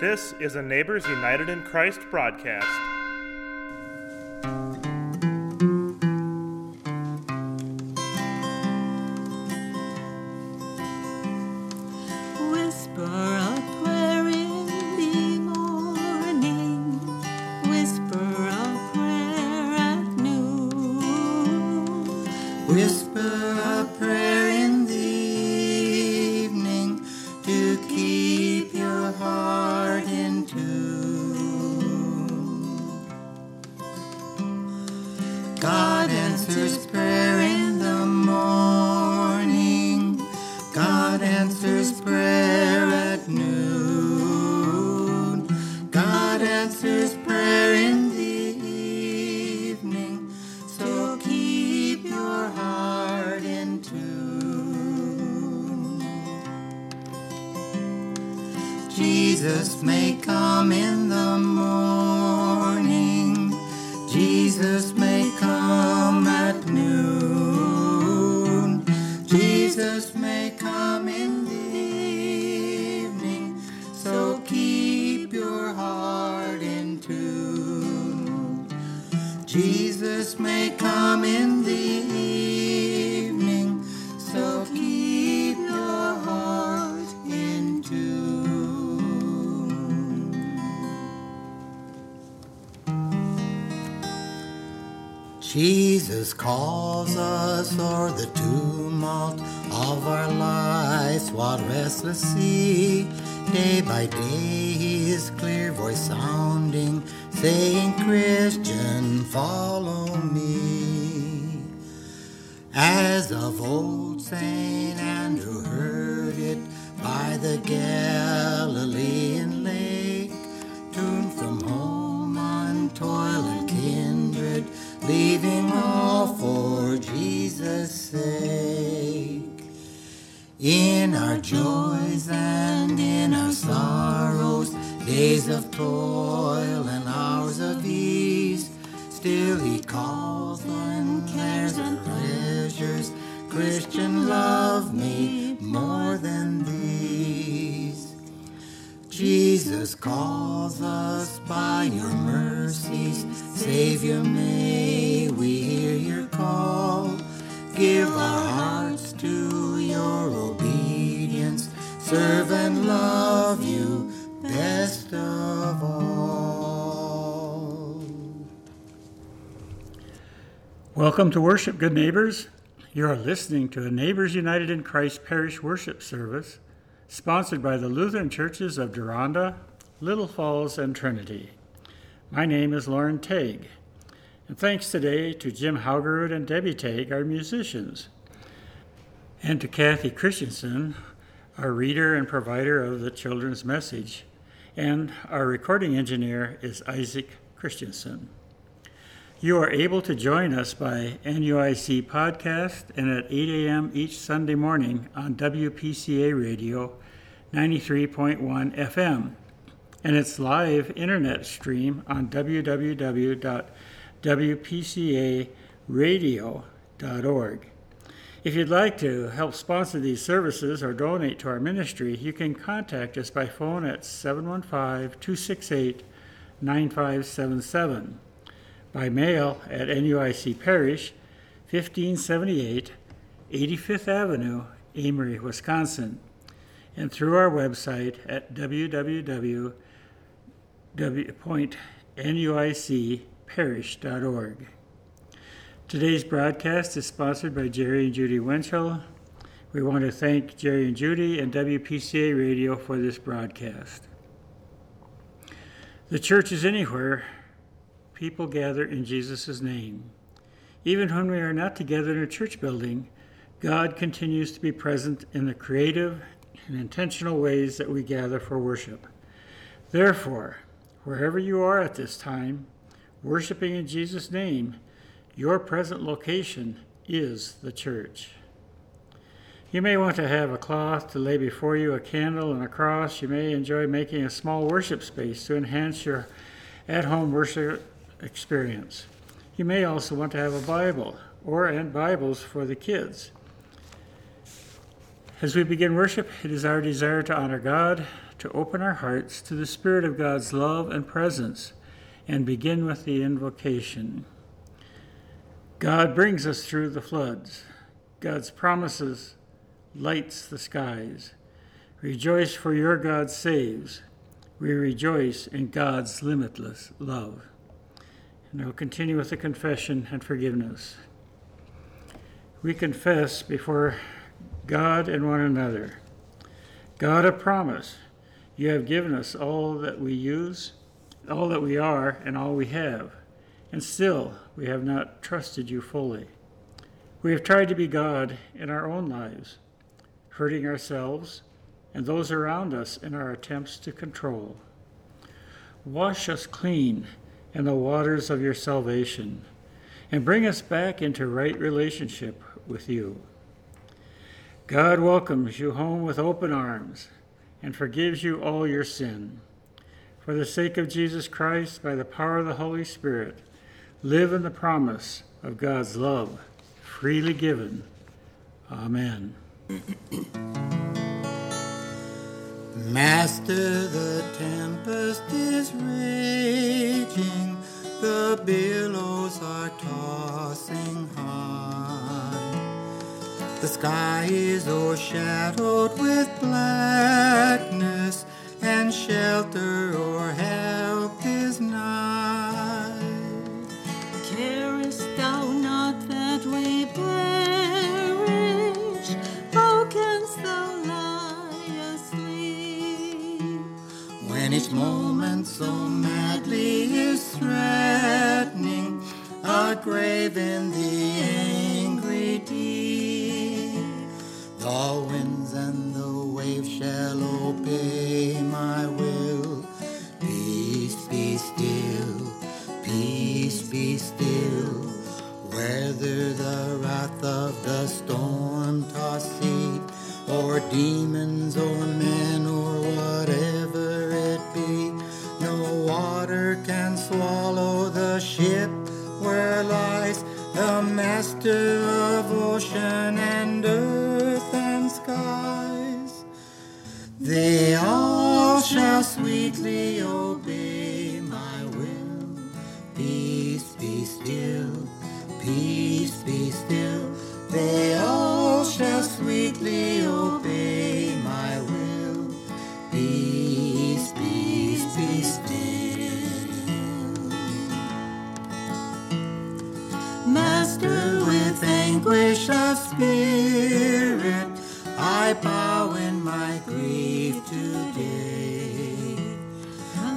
This is a Neighbors United in Christ broadcast. Jesus calls us o'er the tumult of our lives, what restless sea. Day by day, his clear voice sounding, saying, Christian, follow me. As of old, Saint Andrew heard it by the Galilean lake, tuned from home on toil and kindred, leaving all for Jesus' sake. In our joys and in our sorrows, days of toil and hours of ease, still He calls on cares and pleasures. Christian, love me more than these. Jesus calls us by your mercies. Savior, may we hear your call. Give our hearts to your obedience. Serve and love you best of all. Welcome to worship, good neighbors. You are listening to a Neighbors United in Christ parish worship service sponsored by the Lutheran churches of Deronda, Little Falls, and Trinity. My name is Lauren Tague, and thanks today to Jim Haugerud and Debbie Tague, our musicians, and to Kathy Christensen, our reader and provider of the children's message, and our recording engineer is Isaac Christensen. You are able to join us by NUIC podcast and at 8 a.m. each Sunday morning on WPCA Radio 93.1 FM and its live internet stream on www.wpcaradio.org. If you'd like to help sponsor these services or donate to our ministry, you can contact us by phone at 715 268 9577 by mail at NUIC Parish, 1578 85th Avenue, Amery, Wisconsin, and through our website at www.nuicparish.org. Today's broadcast is sponsored by Jerry and Judy Winchell. We want to thank Jerry and Judy and WPCA Radio for this broadcast. The church is anywhere people gather in Jesus' name. Even when we are not together in a church building, God continues to be present in the creative and intentional ways that we gather for worship. Therefore, wherever you are at this time, worshiping in Jesus' name, your present location is the church. You may want to have a cloth to lay before you, a candle, and a cross. You may enjoy making a small worship space to enhance your at home worship experience. You may also want to have a Bible or and Bibles for the kids. As we begin worship, it is our desire to honor God, to open our hearts to the Spirit of God's love and presence and begin with the invocation. God brings us through the floods. God's promises lights the skies. Rejoice for your God saves. We rejoice in God's limitless love. And I'll continue with the confession and forgiveness. We confess before God and one another. God of promise, you have given us all that we use, all that we are, and all we have, and still we have not trusted you fully. We have tried to be God in our own lives, hurting ourselves and those around us in our attempts to control. Wash us clean in the waters of your salvation and bring us back into right relationship with you. God welcomes you home with open arms and forgives you all your sin. For the sake of Jesus Christ, by the power of the Holy Spirit, live in the promise of God's love, freely given. Amen. Master, the tempest is raging, the billows are tossing high. The sky is o'ershadowed with blackness, and shelter or help is nigh. Carest thou not that we perish? How canst thou lie asleep? When each moment so madly is threatening a grave in the angry deep, the winds and the waves shall obey my will. Peace be still, peace be still. Whether the wrath of the storm tossed sea, or demons, or men, master of ocean and earth and skies. They all shall sweetly obey my will. Peace be still, peace be still. They all shall sweetly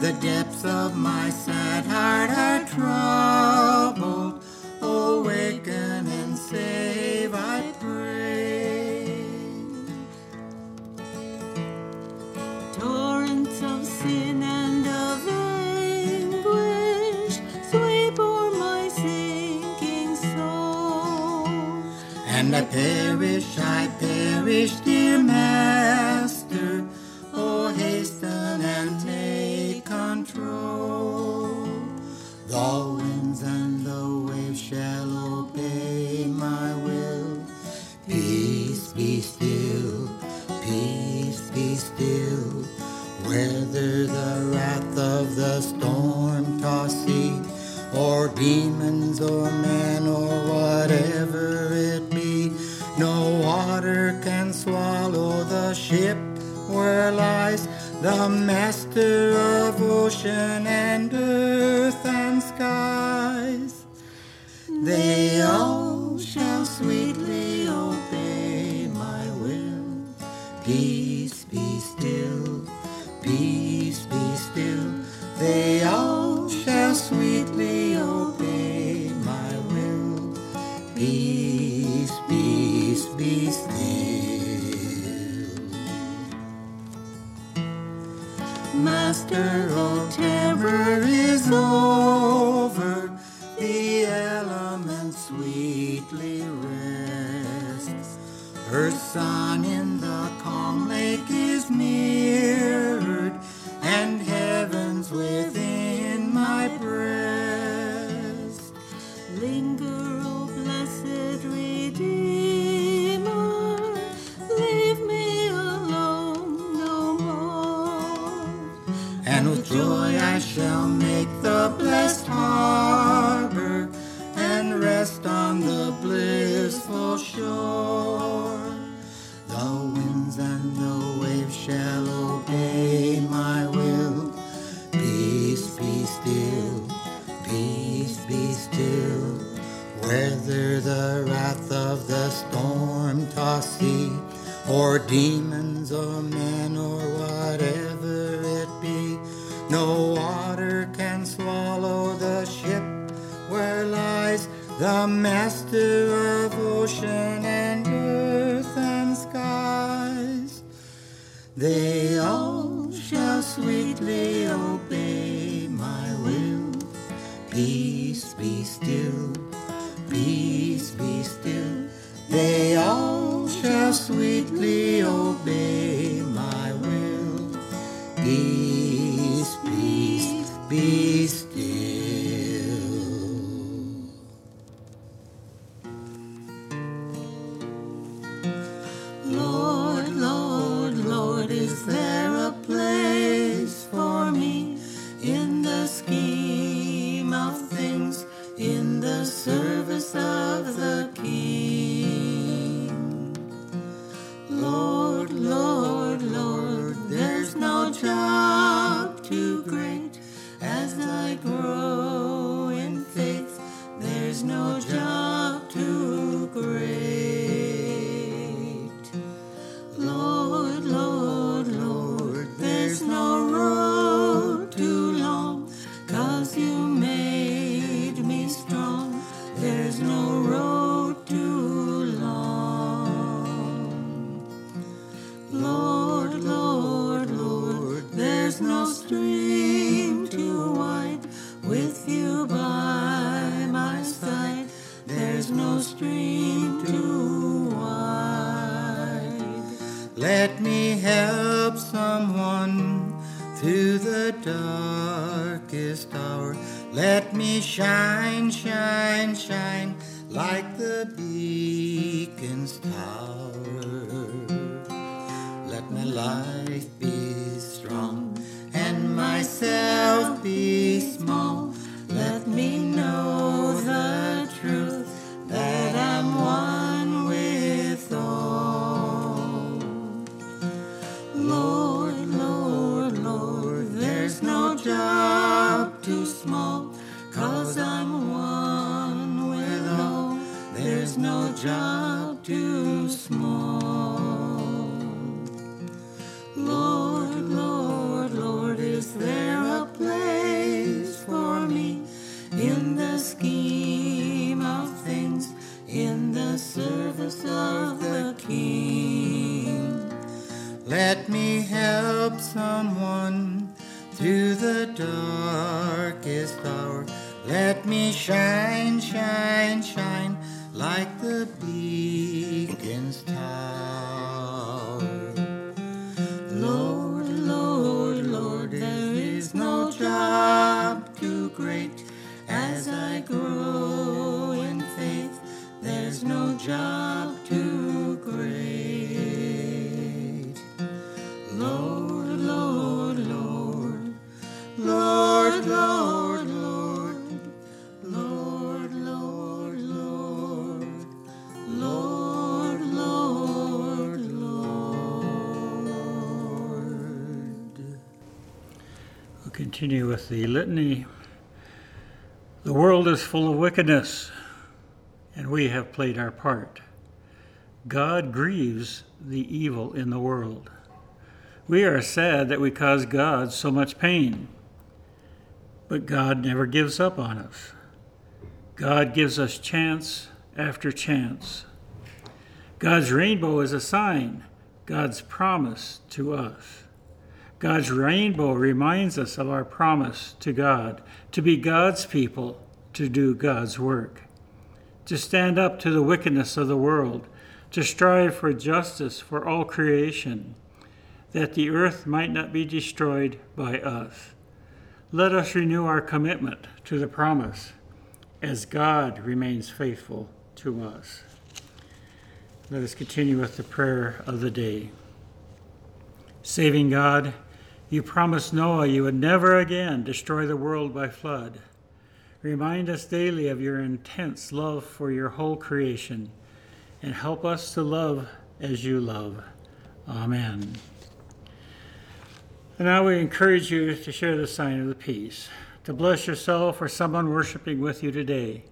The depths of my sad heart are troubled. Awaken and save, I pray. Torrents of sin and of anguish sweep o'er my sinking soul. And I perish, I perish, dear Master. Shall obey my will. Peace, be still, peace, be still. Whether the wrath of the storm tossed sea, or demons Lord, continue with the litany. The world is full of wickedness, and we have played our part. God grieves the evil in the world. We are sad that we cause God so much pain, but God never gives up on us. God gives us chance after chance. God's rainbow is a sign, God's promise to us. God's rainbow reminds us of our promise to God to be God's people, to do God's work, to stand up to the wickedness of the world, to strive for justice for all creation, that the earth might not be destroyed by us. Let us renew our commitment to the promise as God remains faithful to us. Let us continue with the prayer of the day. Saving God, You promised Noah you would never again destroy the world by flood. Remind us daily of your intense love for your whole creation and help us to love as you love. Amen. And now we encourage you to share the sign of the peace, to bless yourself or someone worshiping with you today,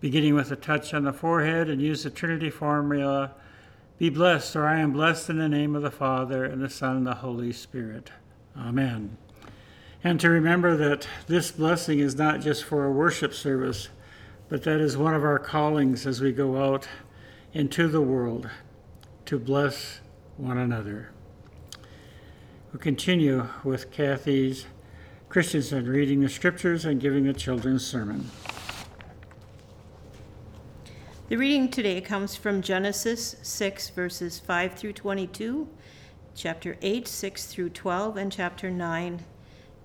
beginning with a touch on the forehead and use the Trinity formula Be blessed, or I am blessed in the name of the Father, and the Son, and the Holy Spirit. Amen. And to remember that this blessing is not just for a worship service, but that is one of our callings as we go out into the world to bless one another. We'll continue with Kathy's Christensen reading the scriptures and giving the children's sermon. The reading today comes from Genesis 6, verses 5 through 22, chapter 8, 6 through 12, and chapter 9,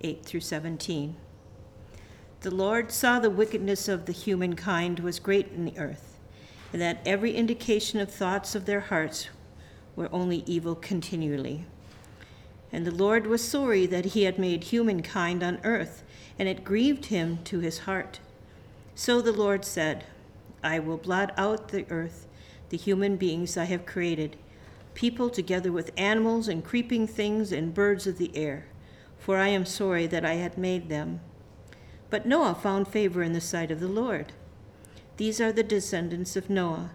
8 through 17. The Lord saw the wickedness of the humankind was great in the earth, and that every indication of thoughts of their hearts were only evil continually. And the Lord was sorry that he had made humankind on earth, and it grieved him to his heart. So the Lord said, I will blot out the earth, the human beings I have created, people together with animals and creeping things and birds of the air, for I am sorry that I had made them. But Noah found favor in the sight of the Lord. These are the descendants of Noah.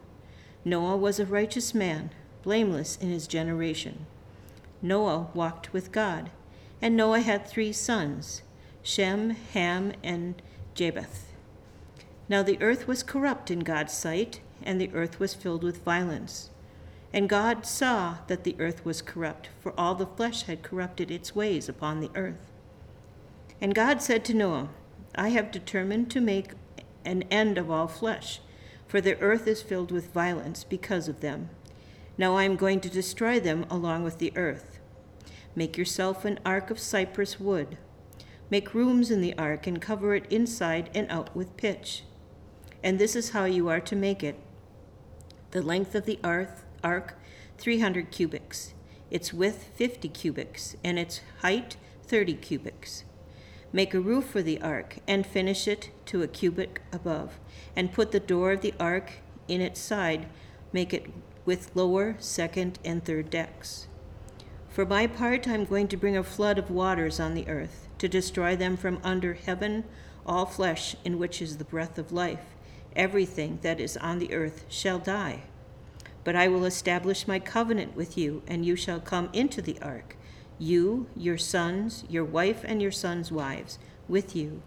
Noah was a righteous man, blameless in his generation. Noah walked with God, and Noah had three sons Shem, Ham, and Japheth. Now the earth was corrupt in God's sight, and the earth was filled with violence. And God saw that the earth was corrupt, for all the flesh had corrupted its ways upon the earth. And God said to Noah, I have determined to make an end of all flesh, for the earth is filled with violence because of them. Now I am going to destroy them along with the earth. Make yourself an ark of cypress wood. Make rooms in the ark and cover it inside and out with pitch. And this is how you are to make it the length of the ark, 300 cubits, its width, 50 cubits, and its height, 30 cubits. Make a roof for the ark and finish it to a cubit above, and put the door of the ark in its side. Make it with lower, second, and third decks. For my part, I am going to bring a flood of waters on the earth, to destroy them from under heaven, all flesh in which is the breath of life. Everything that is on the earth shall die. But I will establish my covenant with you, and you shall come into the ark, you, your sons, your wife, and your sons' wives, with you.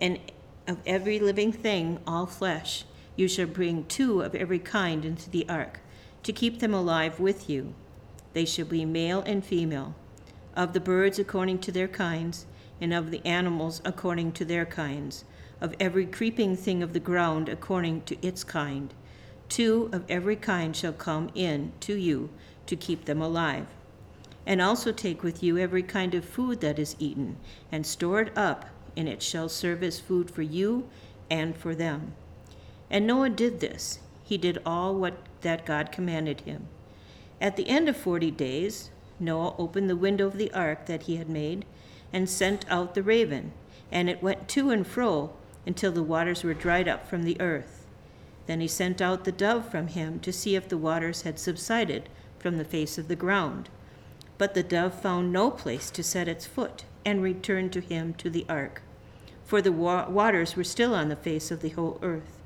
And of every living thing, all flesh, you shall bring two of every kind into the ark to keep them alive with you. They shall be male and female, of the birds according to their kinds, and of the animals according to their kinds, of every creeping thing of the ground according to its kind. Two of every kind shall come in to you to keep them alive. And also take with you every kind of food that is eaten, and store it up, and it shall serve as food for you and for them. And Noah did this. He did all what that God commanded him. At the end of forty days, Noah opened the window of the ark that he had made and sent out the raven, and it went to and fro until the waters were dried up from the earth. Then he sent out the dove from him to see if the waters had subsided from the face of the ground. But the dove found no place to set its foot and returned to him to the ark, for the wa- waters were still on the face of the whole earth.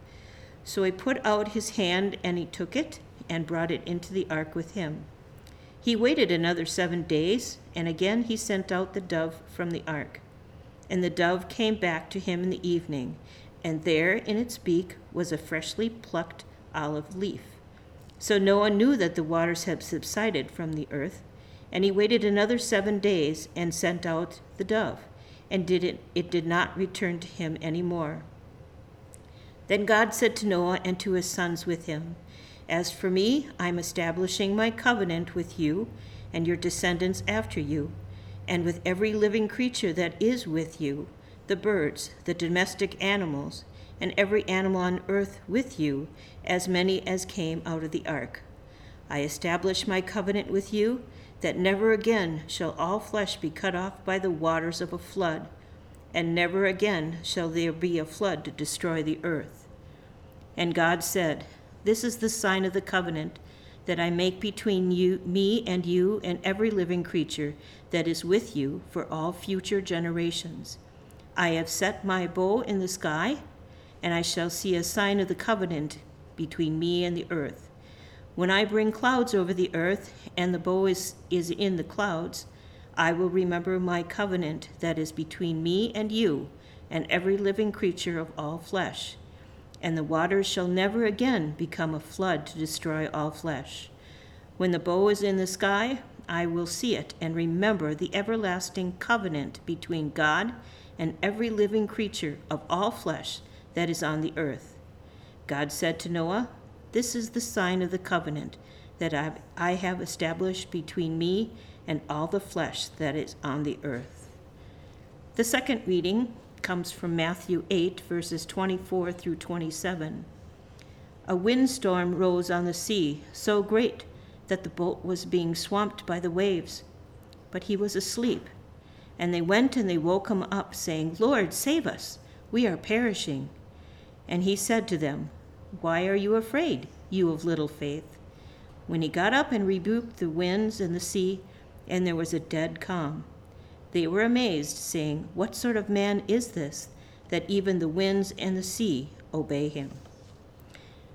So he put out his hand and he took it and brought it into the ark with him. He waited another seven days, and again he sent out the dove from the ark. And the dove came back to him in the evening, and there in its beak was a freshly plucked olive leaf. So Noah knew that the waters had subsided from the earth, and he waited another seven days and sent out the dove, and did it, it did not return to him any more. Then God said to Noah and to his sons with him, As for me, I am establishing my covenant with you and your descendants after you, and with every living creature that is with you, the birds, the domestic animals, and every animal on earth with you, as many as came out of the ark. I establish my covenant with you that never again shall all flesh be cut off by the waters of a flood, and never again shall there be a flood to destroy the earth. And God said, This is the sign of the covenant that I make between you, me and you and every living creature that is with you for all future generations. I have set my bow in the sky, and I shall see a sign of the covenant between me and the earth. When I bring clouds over the earth, and the bow is, is in the clouds, I will remember my covenant that is between me and you and every living creature of all flesh. And the waters shall never again become a flood to destroy all flesh. When the bow is in the sky, I will see it and remember the everlasting covenant between God and every living creature of all flesh that is on the earth. God said to Noah, This is the sign of the covenant that I have established between me and all the flesh that is on the earth. The second reading comes from Matthew 8, verses 24 through 27. A windstorm rose on the sea, so great that the boat was being swamped by the waves. But he was asleep. And they went and they woke him up, saying, Lord, save us, we are perishing. And he said to them, Why are you afraid, you of little faith? When he got up and rebuked the winds and the sea, and there was a dead calm. They were amazed, saying, What sort of man is this, that even the winds and the sea obey him?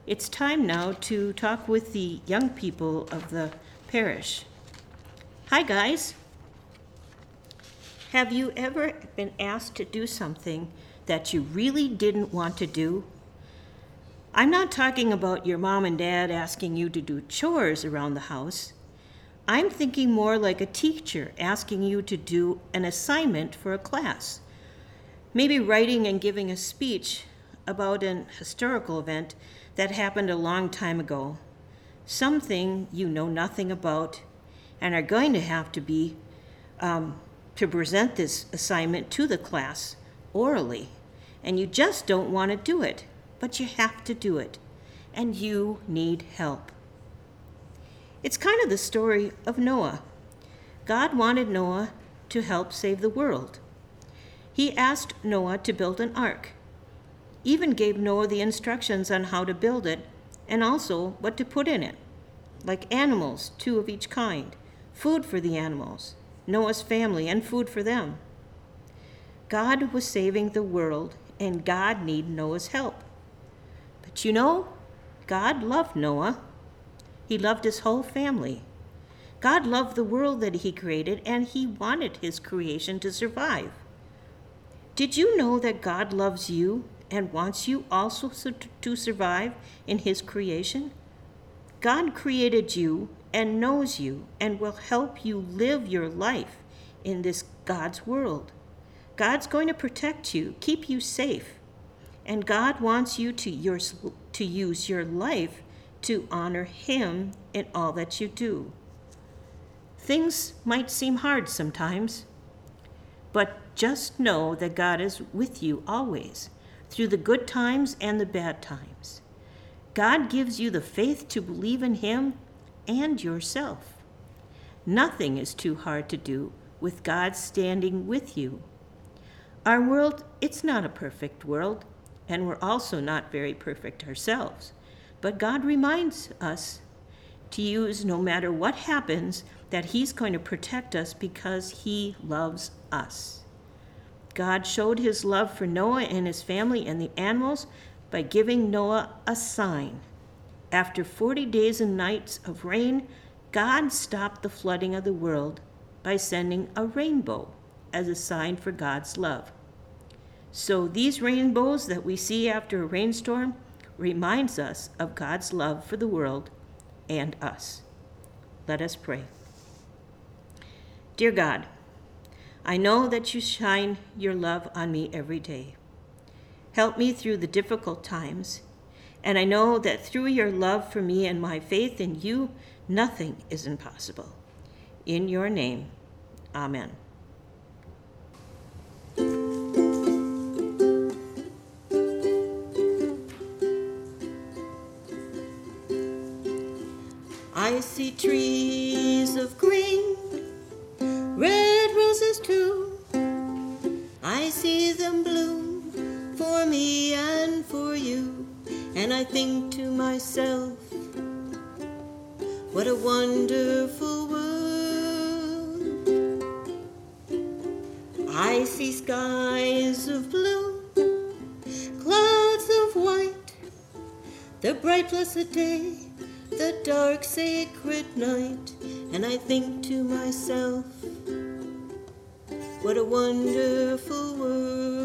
It's time now to talk with the young people of the parish. Hi, guys. Have you ever been asked to do something that you really didn't want to do? I'm not talking about your mom and dad asking you to do chores around the house. I'm thinking more like a teacher asking you to do an assignment for a class. Maybe writing and giving a speech about an historical event that happened a long time ago. Something you know nothing about and are going to have to be um, to present this assignment to the class orally. And you just don't want to do it, but you have to do it. And you need help. It's kind of the story of Noah. God wanted Noah to help save the world. He asked Noah to build an ark, even gave Noah the instructions on how to build it and also what to put in it, like animals, two of each kind, food for the animals, Noah's family, and food for them. God was saving the world, and God needed Noah's help. But you know, God loved Noah he loved his whole family. God loved the world that he created, and he wanted his creation to survive. Did you know that God loves you and wants you also to survive in his creation? God created you and knows you and will help you live your life in this God's world. God's going to protect you, keep you safe, and God wants you to, your, to use your life to honor Him in all that you do. Things might seem hard sometimes, but just know that God is with you always, through the good times and the bad times. God gives you the faith to believe in Him and yourself. Nothing is too hard to do with God standing with you. Our world, it's not a perfect world, and we're also not very perfect ourselves. But God reminds us to use, no matter what happens, that He's going to protect us because He loves us. God showed His love for Noah and his family and the animals by giving Noah a sign. After 40 days and nights of rain, God stopped the flooding of the world by sending a rainbow as a sign for God's love. So, these rainbows that we see after a rainstorm reminds us of God's love for the world and us. Let us pray. Dear God, I know that you shine your love on me every day. Help me through the difficult times, and I know that through your love for me and my faith in you, nothing is impossible. In your name, amen. I see trees of green red roses too. I see them bloom for me and for you, and I think to myself, what a wonderful world. I see skies of blue, clouds of white, the bright blessed day, the dark sacred night, and I think to myself, what a wonderful world.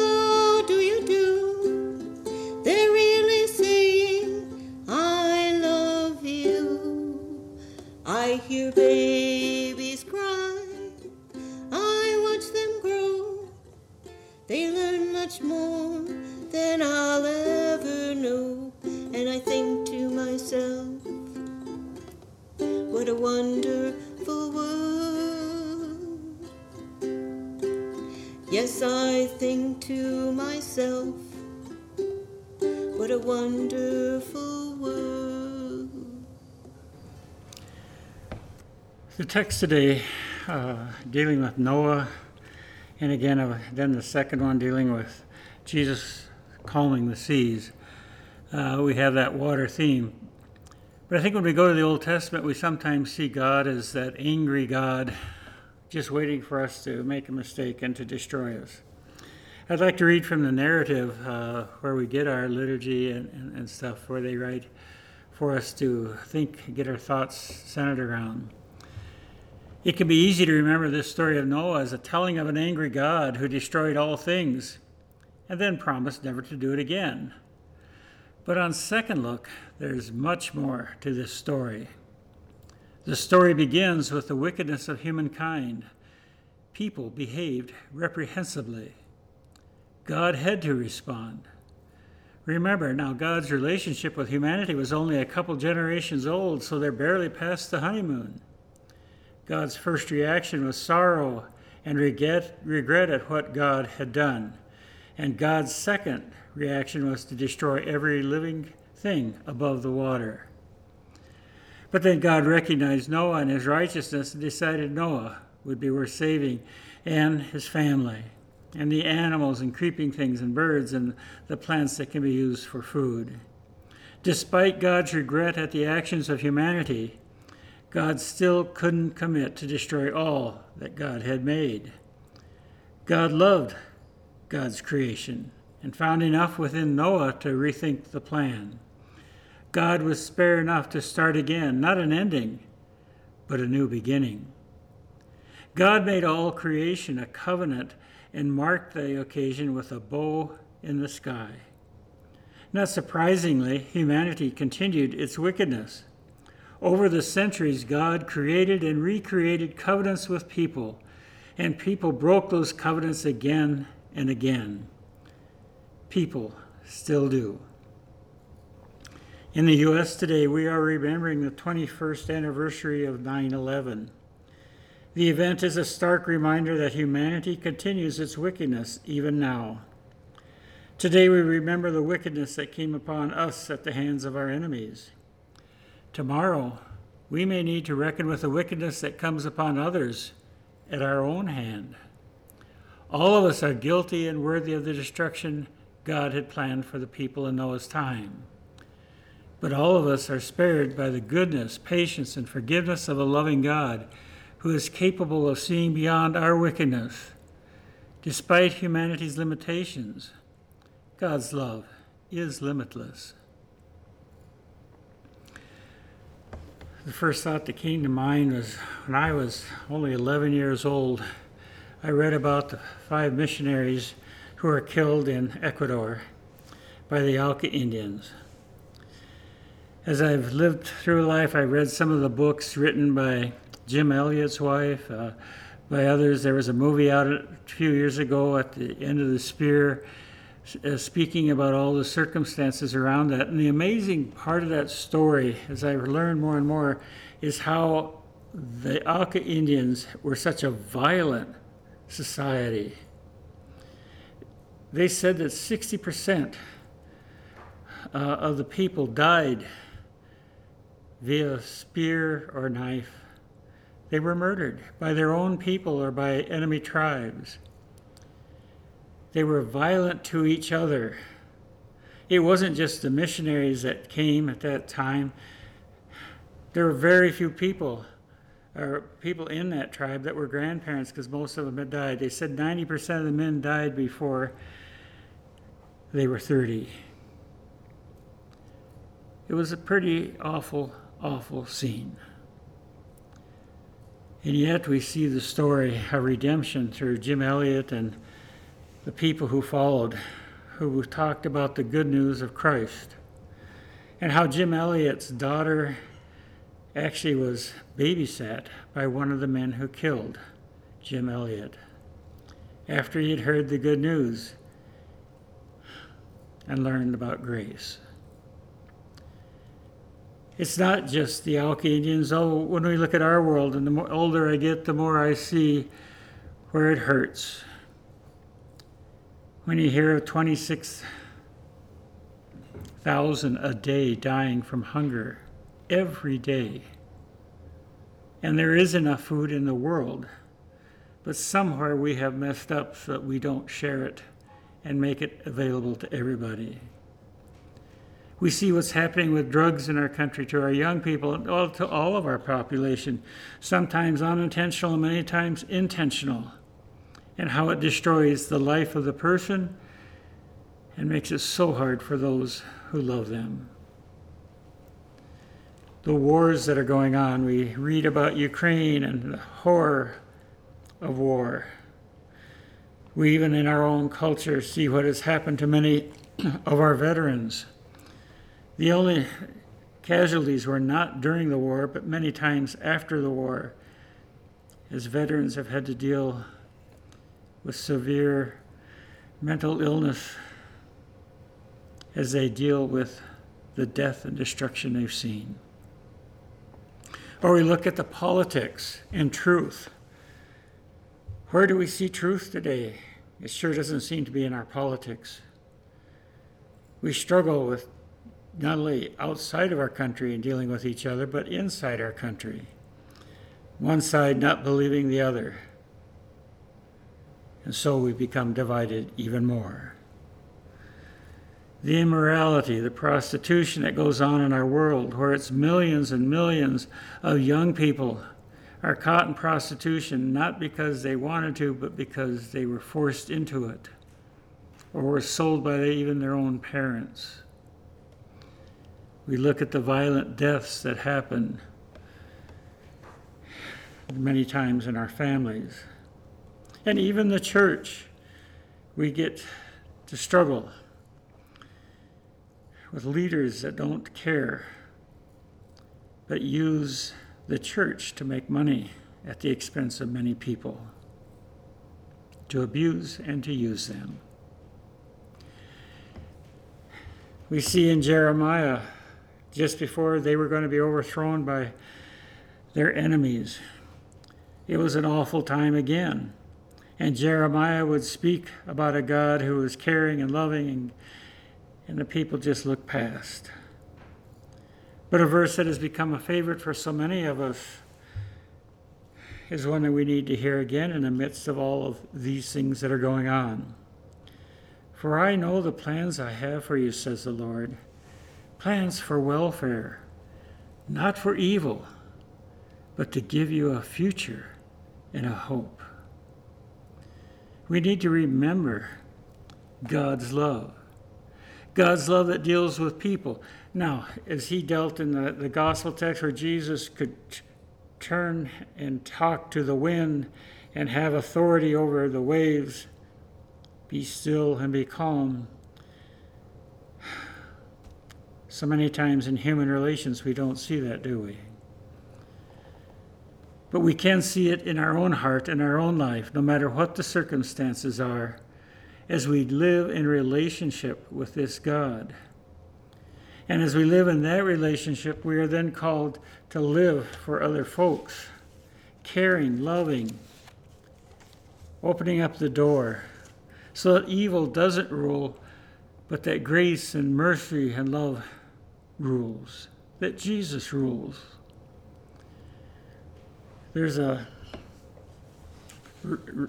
text today uh, dealing with Noah, and again, uh, then the second one dealing with Jesus calming the seas. Uh, we have that water theme. But I think when we go to the Old Testament, we sometimes see God as that angry God just waiting for us to make a mistake and to destroy us. I'd like to read from the narrative uh, where we get our liturgy and, and, and stuff, where they write for us to think, get our thoughts centered around. It can be easy to remember this story of Noah as a telling of an angry God who destroyed all things and then promised never to do it again. But on second look, there's much more to this story. The story begins with the wickedness of humankind. People behaved reprehensibly. God had to respond. Remember, now God's relationship with humanity was only a couple generations old, so they're barely past the honeymoon. God's first reaction was sorrow and regret, regret at what God had done. And God's second reaction was to destroy every living thing above the water. But then God recognized Noah and his righteousness and decided Noah would be worth saving and his family and the animals and creeping things and birds and the plants that can be used for food. Despite God's regret at the actions of humanity, God still couldn't commit to destroy all that God had made. God loved God's creation and found enough within Noah to rethink the plan. God was spare enough to start again, not an ending, but a new beginning. God made all creation a covenant and marked the occasion with a bow in the sky. Not surprisingly, humanity continued its wickedness. Over the centuries, God created and recreated covenants with people, and people broke those covenants again and again. People still do. In the U.S. today, we are remembering the 21st anniversary of 9 11. The event is a stark reminder that humanity continues its wickedness even now. Today, we remember the wickedness that came upon us at the hands of our enemies. Tomorrow, we may need to reckon with the wickedness that comes upon others at our own hand. All of us are guilty and worthy of the destruction God had planned for the people in Noah's time. But all of us are spared by the goodness, patience, and forgiveness of a loving God who is capable of seeing beyond our wickedness. Despite humanity's limitations, God's love is limitless. The first thought that came to mind was when I was only 11 years old, I read about the five missionaries who were killed in Ecuador by the Auca Indians as I've lived through life, I read some of the books written by Jim Elliot's wife, uh, by others. There was a movie out a few years ago at the end of the spear, uh, speaking about all the circumstances around that. And the amazing part of that story, as I've learned more and more, is how the Auca Indians were such a violent society. They said that 60% uh, of the people died via spear or knife. They were murdered by their own people or by enemy tribes. They were violent to each other. It wasn't just the missionaries that came at that time. There were very few people or people in that tribe that were grandparents because most of them had died. They said 90% of the men died before they were 30. It was a pretty awful, awful scene. And yet we see the story of redemption through Jim Elliot and the people who followed, who talked about the good news of Christ. And how Jim Elliot's daughter actually was babysat by one of the men who killed Jim Elliot after he had heard the good news and learned about grace. It's not just the Auca Indians. Oh, when we look at our world, and the older I get, the more I see where it hurts. When you hear of 26,000 a day dying from hunger every day, and there is enough food in the world, but somewhere we have messed up so that we don't share it and make it available to everybody. We see what's happening with drugs in our country to our young people, and to all of our population, sometimes unintentional, many times intentional, and how it destroys the life of the person and makes it so hard for those who love them. The wars that are going on, we read about Ukraine and the horror of war. We even in our own culture see what has happened to many of our veterans. The only casualties were not during the war, but many times after the war, as veterans have had to deal with severe mental illness as they deal with the death and destruction they've seen. Or we look at the politics and truth. Where do we see truth today? It sure doesn't seem to be in our politics. We struggle with not only outside of our country and dealing with each other, but inside our country. One side not believing the other. And so we become divided even more. The immorality, the prostitution that goes on in our world, where it's millions and millions of young people are caught in prostitution not because they wanted to, but because they were forced into it or were sold by even their own parents. We look at the violent deaths that happen many times in our families. And even the church, we get to struggle with leaders that don't care, but use the church to make money at the expense of many people, to abuse and to use them. We see in Jeremiah, just before they were going to be overthrown by their enemies, it was an awful time again. And Jeremiah would speak about a God who was caring and loving, and, and the people just looked past. But a verse that has become a favorite for so many of us is one that we need to hear again in the midst of all of these things that are going on. For I know the plans I have for you, says the Lord plans for welfare, not for evil, but to give you a future and a hope. We need to remember God's love. God's love that deals with people. Now, as he dealt in the, the gospel text where Jesus could t- turn and talk to the wind and have authority over the waves, be still and be calm. So many times in human relations, we don't see that, do we? But we can see it in our own heart, and our own life, no matter what the circumstances are, as we live in relationship with this God. And as we live in that relationship, we are then called to live for other folks caring, loving, opening up the door so that evil doesn't rule, but that grace and mercy and love rules, that Jesus rules. There's a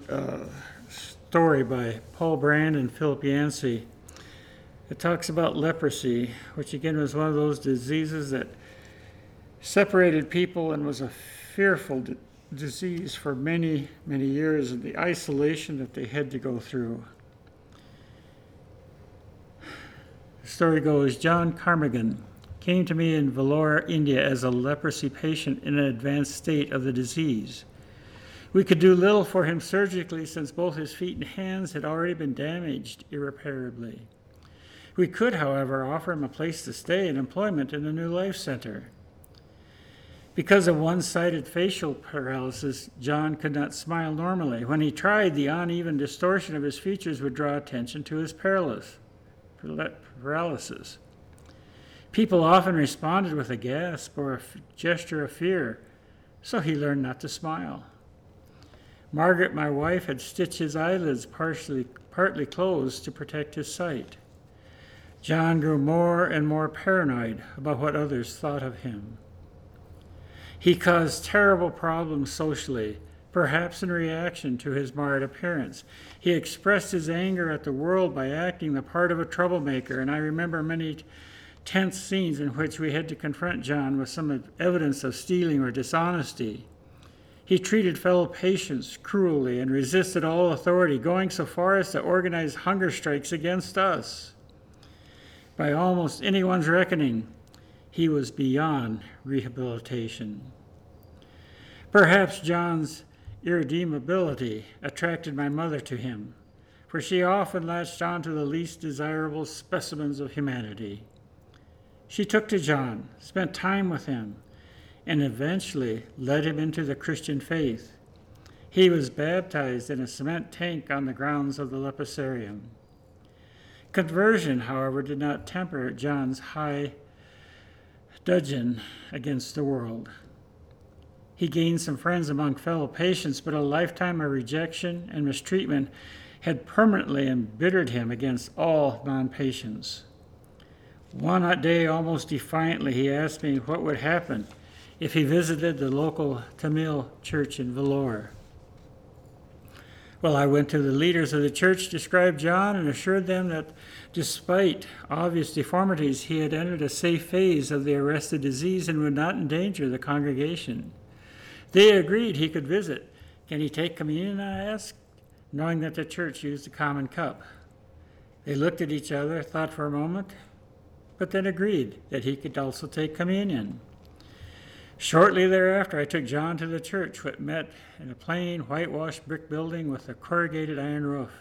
uh, story by Paul Brand and Philip Yancey. It talks about leprosy, which again was one of those diseases that separated people and was a fearful d- disease for many, many years, and the isolation that they had to go through. The story goes John Carmagan came to me in Vellore, India, as a leprosy patient in an advanced state of the disease. We could do little for him surgically since both his feet and hands had already been damaged irreparably. We could, however, offer him a place to stay and employment in the New Life Center. Because of one sided facial paralysis, John could not smile normally. When he tried, the uneven distortion of his features would draw attention to his paralysis. People often responded with a gasp or a gesture of fear, so he learned not to smile. Margaret, my wife, had stitched his eyelids partially, partly closed to protect his sight. John grew more and more paranoid about what others thought of him. He caused terrible problems socially, perhaps in reaction to his marred appearance. He expressed his anger at the world by acting the part of a troublemaker, and I remember many tense scenes in which we had to confront John with some evidence of stealing or dishonesty. He treated fellow patients cruelly and resisted all authority, going so far as to organize hunger strikes against us. By almost anyone's reckoning, he was beyond rehabilitation. Perhaps John's irredeemability attracted my mother to him, for she often latched on to the least desirable specimens of humanity. She took to John, spent time with him, and eventually led him into the Christian faith. He was baptized in a cement tank on the grounds of the leprosarium. Conversion, however, did not temper John's high dudgeon against the world. He gained some friends among fellow patients, but a lifetime of rejection and mistreatment had permanently embittered him against all non patients. One day, almost defiantly, he asked me what would happen if he visited the local Tamil church in Vellore. Well, I went to the leaders of the church, described John, and assured them that despite obvious deformities, he had entered a safe phase of the arrested disease and would not endanger the congregation. They agreed he could visit. Can he take communion? I asked, knowing that the church used a common cup. They looked at each other, thought for a moment, but then agreed that he could also take communion. Shortly thereafter, I took John to the church, which met in a plain, whitewashed brick building with a corrugated iron roof.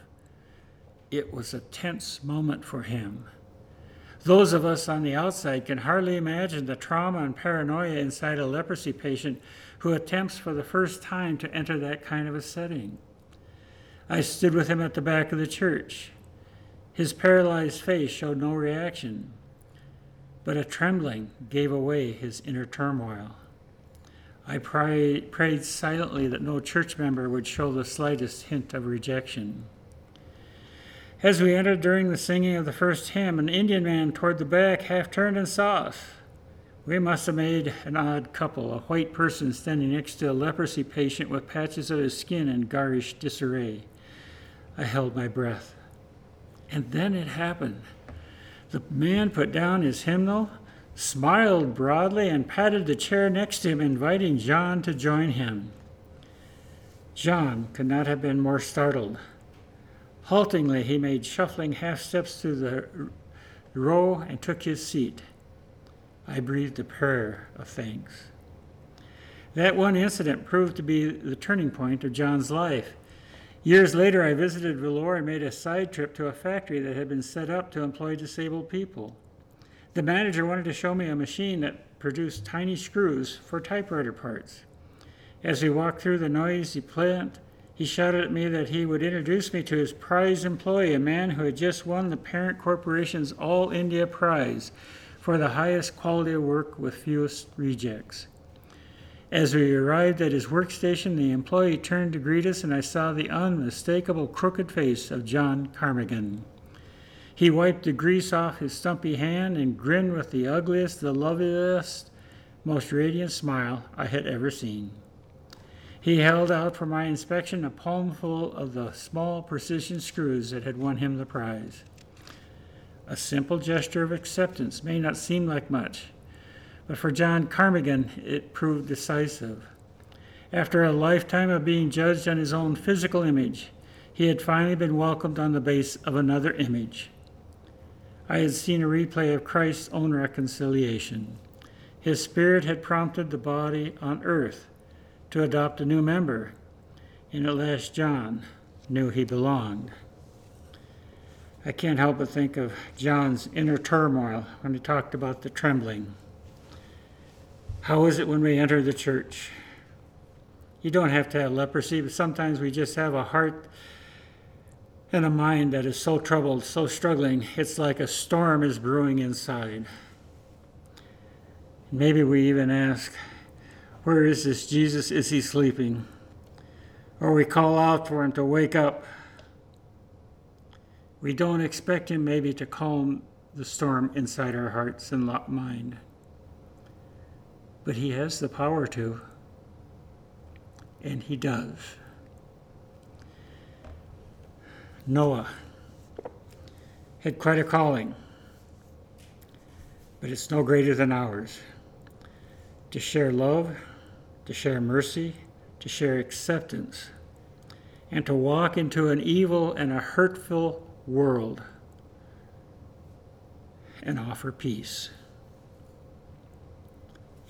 It was a tense moment for him. Those of us on the outside can hardly imagine the trauma and paranoia inside a leprosy patient who attempts for the first time to enter that kind of a setting. I stood with him at the back of the church. His paralyzed face showed no reaction, but a trembling gave away his inner turmoil. I prayed, prayed silently that no church member would show the slightest hint of rejection. As we entered during the singing of the first hymn, an Indian man toward the back half turned and saw us. We must have made an odd couple, a white person standing next to a leprosy patient with patches of his skin in garish disarray. I held my breath. And then it happened. The man put down his hymnal smiled broadly, and patted the chair next to him, inviting John to join him. John could not have been more startled. Haltingly, he made shuffling half steps through the row and took his seat. I breathed a prayer of thanks. That one incident proved to be the turning point of John's life. Years later, I visited Vellore and made a side trip to a factory that had been set up to employ disabled people. The manager wanted to show me a machine that produced tiny screws for typewriter parts. As we walked through the noisy plant, he shouted at me that he would introduce me to his prize employee, a man who had just won the parent corporation's All India Prize for the highest quality of work with fewest rejects. As we arrived at his workstation, the employee turned to greet us, and I saw the unmistakable crooked face of John Carmigan. He wiped the grease off his stumpy hand and grinned with the ugliest, the loveliest, most radiant smile I had ever seen. He held out for my inspection a palmful of the small precision screws that had won him the prize. A simple gesture of acceptance may not seem like much, but for John Carmigan, it proved decisive. After a lifetime of being judged on his own physical image, he had finally been welcomed on the base of another image. I had seen a replay of Christ's own reconciliation. His spirit had prompted the body on earth to adopt a new member, and at last John knew he belonged. I can't help but think of John's inner turmoil when he talked about the trembling. How is it when we enter the church? You don't have to have leprosy, but sometimes we just have a heart and a mind that is so troubled, so struggling, it's like a storm is brewing inside. Maybe we even ask, Where is this Jesus? Is he sleeping? Or we call out for him to wake up. We don't expect him maybe to calm the storm inside our hearts and mind but he has the power to, and he does. Noah had quite a calling, but it's no greater than ours to share love, to share mercy, to share acceptance, and to walk into an evil and a hurtful world and offer peace.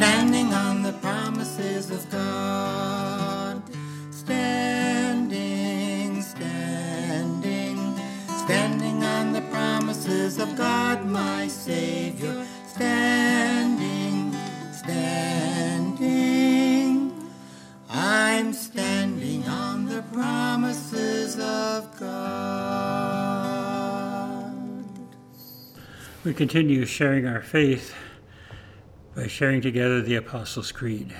Standing on the promises of God. Standing, standing, standing on the promises of God, my Savior. Standing, standing, I'm standing on the promises of God. We continue sharing our faith by sharing together the Apostles' Creed.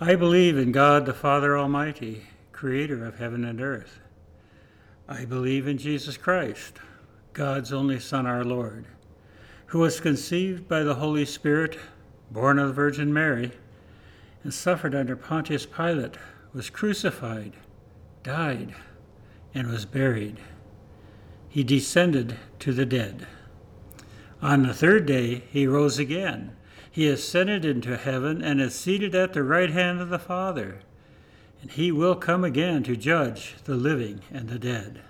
I believe in God the Father Almighty, creator of heaven and earth. I believe in Jesus Christ, God's only Son, our Lord, who was conceived by the Holy Spirit, born of the Virgin Mary, and suffered under Pontius Pilate, was crucified, died, and was buried. He descended to the dead. On the third day, he rose again. He ascended into heaven and is seated at the right hand of the Father. And he will come again to judge the living and the dead.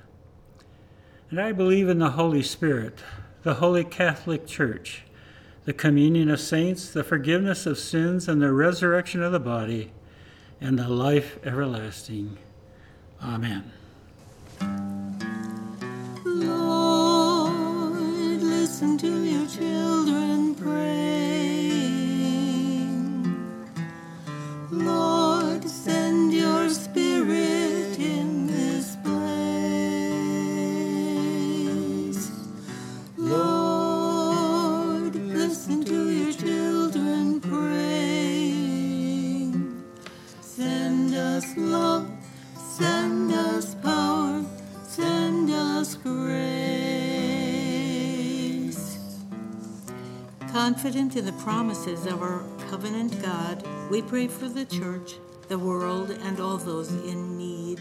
And I believe in the Holy Spirit, the Holy Catholic Church, the communion of saints, the forgiveness of sins, and the resurrection of the body, and the life everlasting. Amen. Listen to your children praying. Lord, send your spirit Confident in the promises of our covenant God, we pray for the church, the world, and all those in need.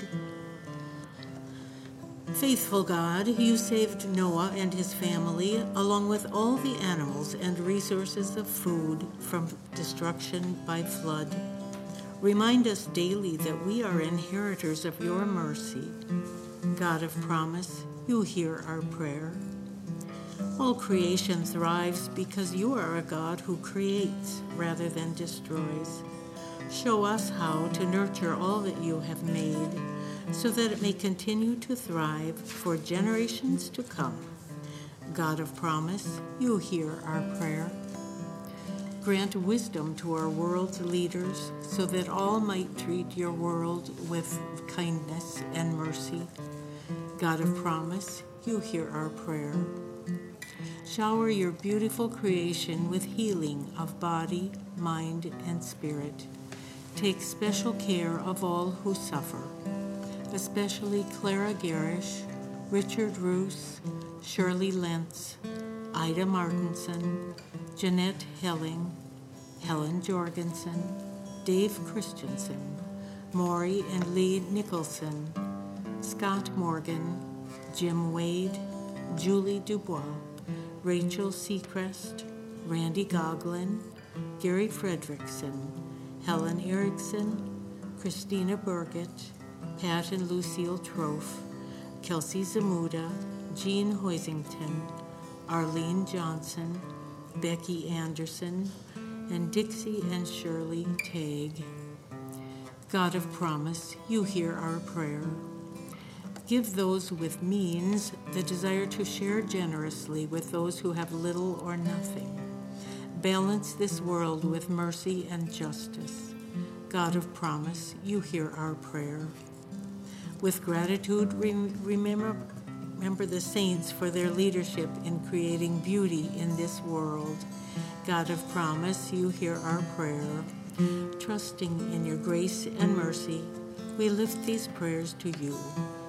Faithful God, you saved Noah and his family, along with all the animals and resources of food, from destruction by flood. Remind us daily that we are inheritors of your mercy. God of promise, you hear our prayer. All creation thrives because you are a God who creates rather than destroys. Show us how to nurture all that you have made so that it may continue to thrive for generations to come. God of promise, you hear our prayer. Grant wisdom to our world's leaders so that all might treat your world with kindness and mercy. God of promise, you hear our prayer. Shower your beautiful creation with healing of body, mind, and spirit. Take special care of all who suffer, especially Clara Garish, Richard Roos, Shirley Lentz, Ida Martinson, Jeanette Helling, Helen Jorgensen, Dave Christensen, Maury and Lee Nicholson, Scott Morgan, Jim Wade, Julie Dubois, Rachel Seacrest, Randy Goglin, Gary Fredrickson, Helen Erickson, Christina Burgett, Pat and Lucille Trofe, Kelsey Zamuda, Jean Hoisington, Arlene Johnson, Becky Anderson, and Dixie and Shirley Tagg. God of promise, you hear our prayer. Give those with means the desire to share generously with those who have little or nothing. Balance this world with mercy and justice. God of promise, you hear our prayer. With gratitude, remember, remember the saints for their leadership in creating beauty in this world. God of promise, you hear our prayer. Trusting in your grace and mercy, we lift these prayers to you.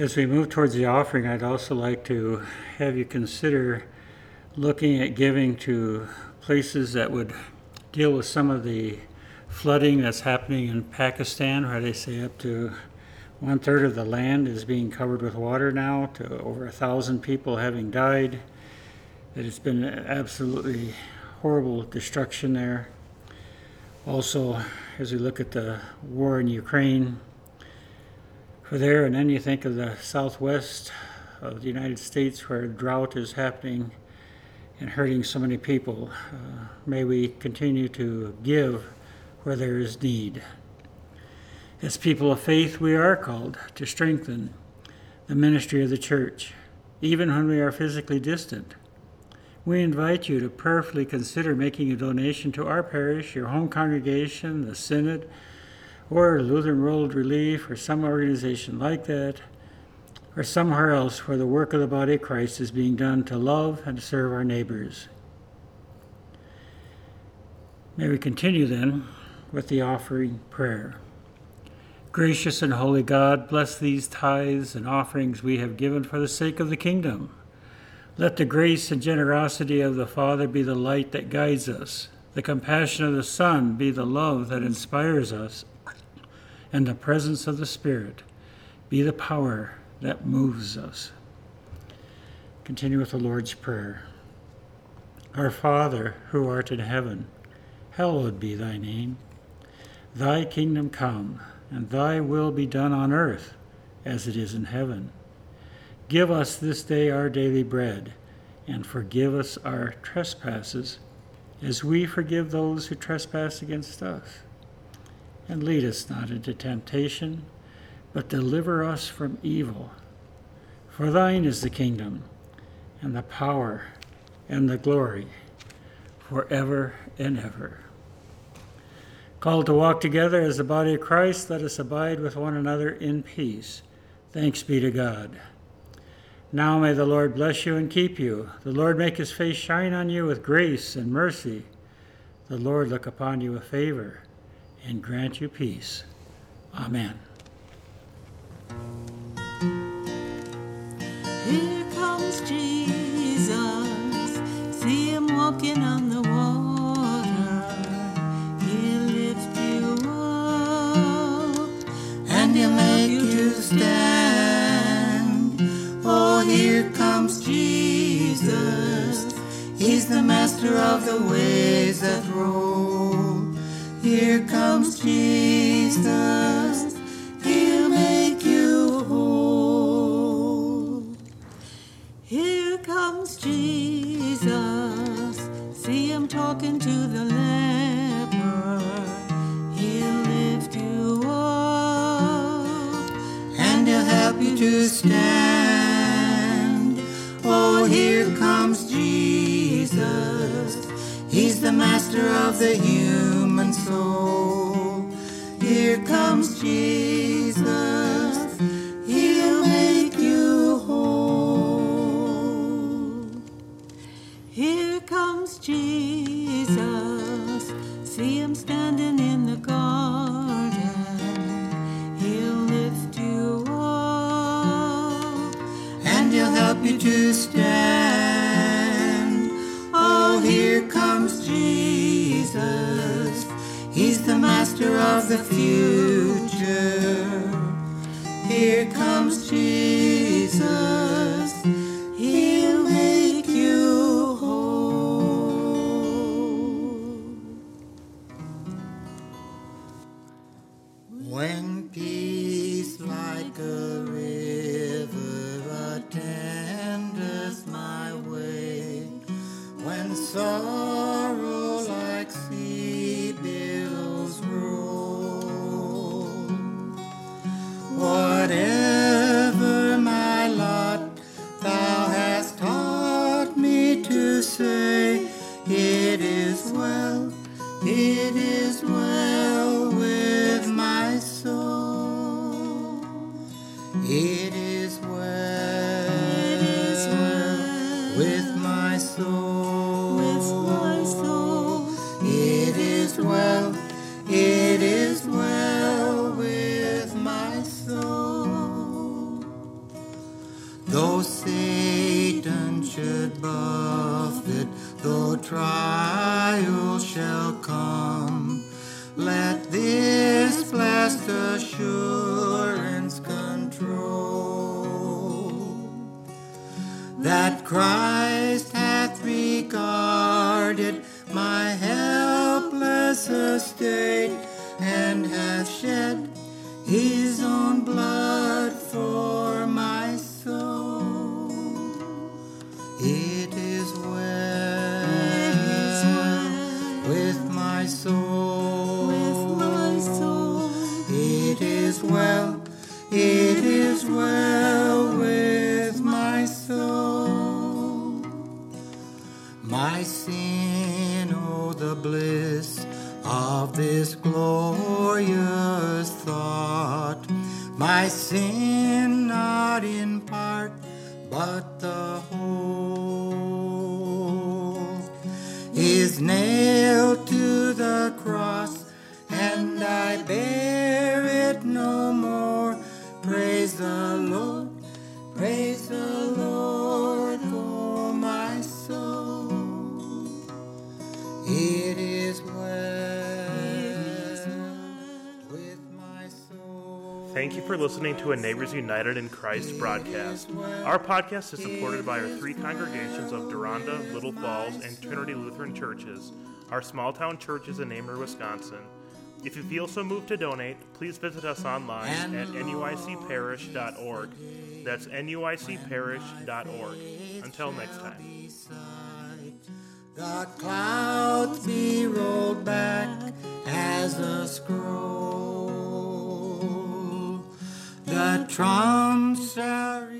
As we move towards the offering, I'd also like to have you consider looking at giving to places that would deal with some of the flooding that's happening in Pakistan, where they say up to one third of the land is being covered with water now, to over a thousand people having died. It's been absolutely horrible destruction there. Also, as we look at the war in Ukraine, there, and then you think of the southwest of the United States where drought is happening and hurting so many people. Uh, may we continue to give where there is need. As people of faith, we are called to strengthen the ministry of the church, even when we are physically distant. We invite you to prayerfully consider making a donation to our parish, your home congregation, the synod, or Lutheran World Relief, or some organization like that, or somewhere else where the work of the body of Christ is being done to love and serve our neighbors. May we continue then with the offering prayer. Gracious and holy God, bless these tithes and offerings we have given for the sake of the kingdom. Let the grace and generosity of the Father be the light that guides us, the compassion of the Son be the love that inspires us, and the presence of the Spirit be the power that moves us. Continue with the Lord's Prayer. Our Father, who art in heaven, hallowed be thy name. Thy kingdom come, and thy will be done on earth as it is in heaven. Give us this day our daily bread, and forgive us our trespasses, as we forgive those who trespass against us. And lead us not into temptation, but deliver us from evil. For thine is the kingdom, and the power, and the glory, forever and ever. Called to walk together as the body of Christ, let us abide with one another in peace. Thanks be to God. Now may the Lord bless you and keep you. The Lord make his face shine on you with grace and mercy. The Lord look upon you with favor and grant you peace. Amen. Here comes Jesus. See him walking on the water. He'll lift you up and he'll make you stand. Oh, here comes Jesus. He's the master of the waves that roll. Here comes Jesus. He'll make you whole. Here comes Jesus. See him talking to the leper. He'll lift you up. and he'll help you to stand. Oh, here comes Jesus. He's the master of the human soul. Here comes Jesus. My helpless estate and hath shed his own blood My for listening to a Neighbors United in Christ broadcast. Our podcast is supported by our three congregations of Deronda, Little Falls, and Trinity Lutheran Churches. Our small town church is in Amery, Wisconsin. If you feel so moved to donate, please visit us online at nuicparish.org. That's nuicparish.org. Until next time. The clouds be rolled back as a scroll. The trumps are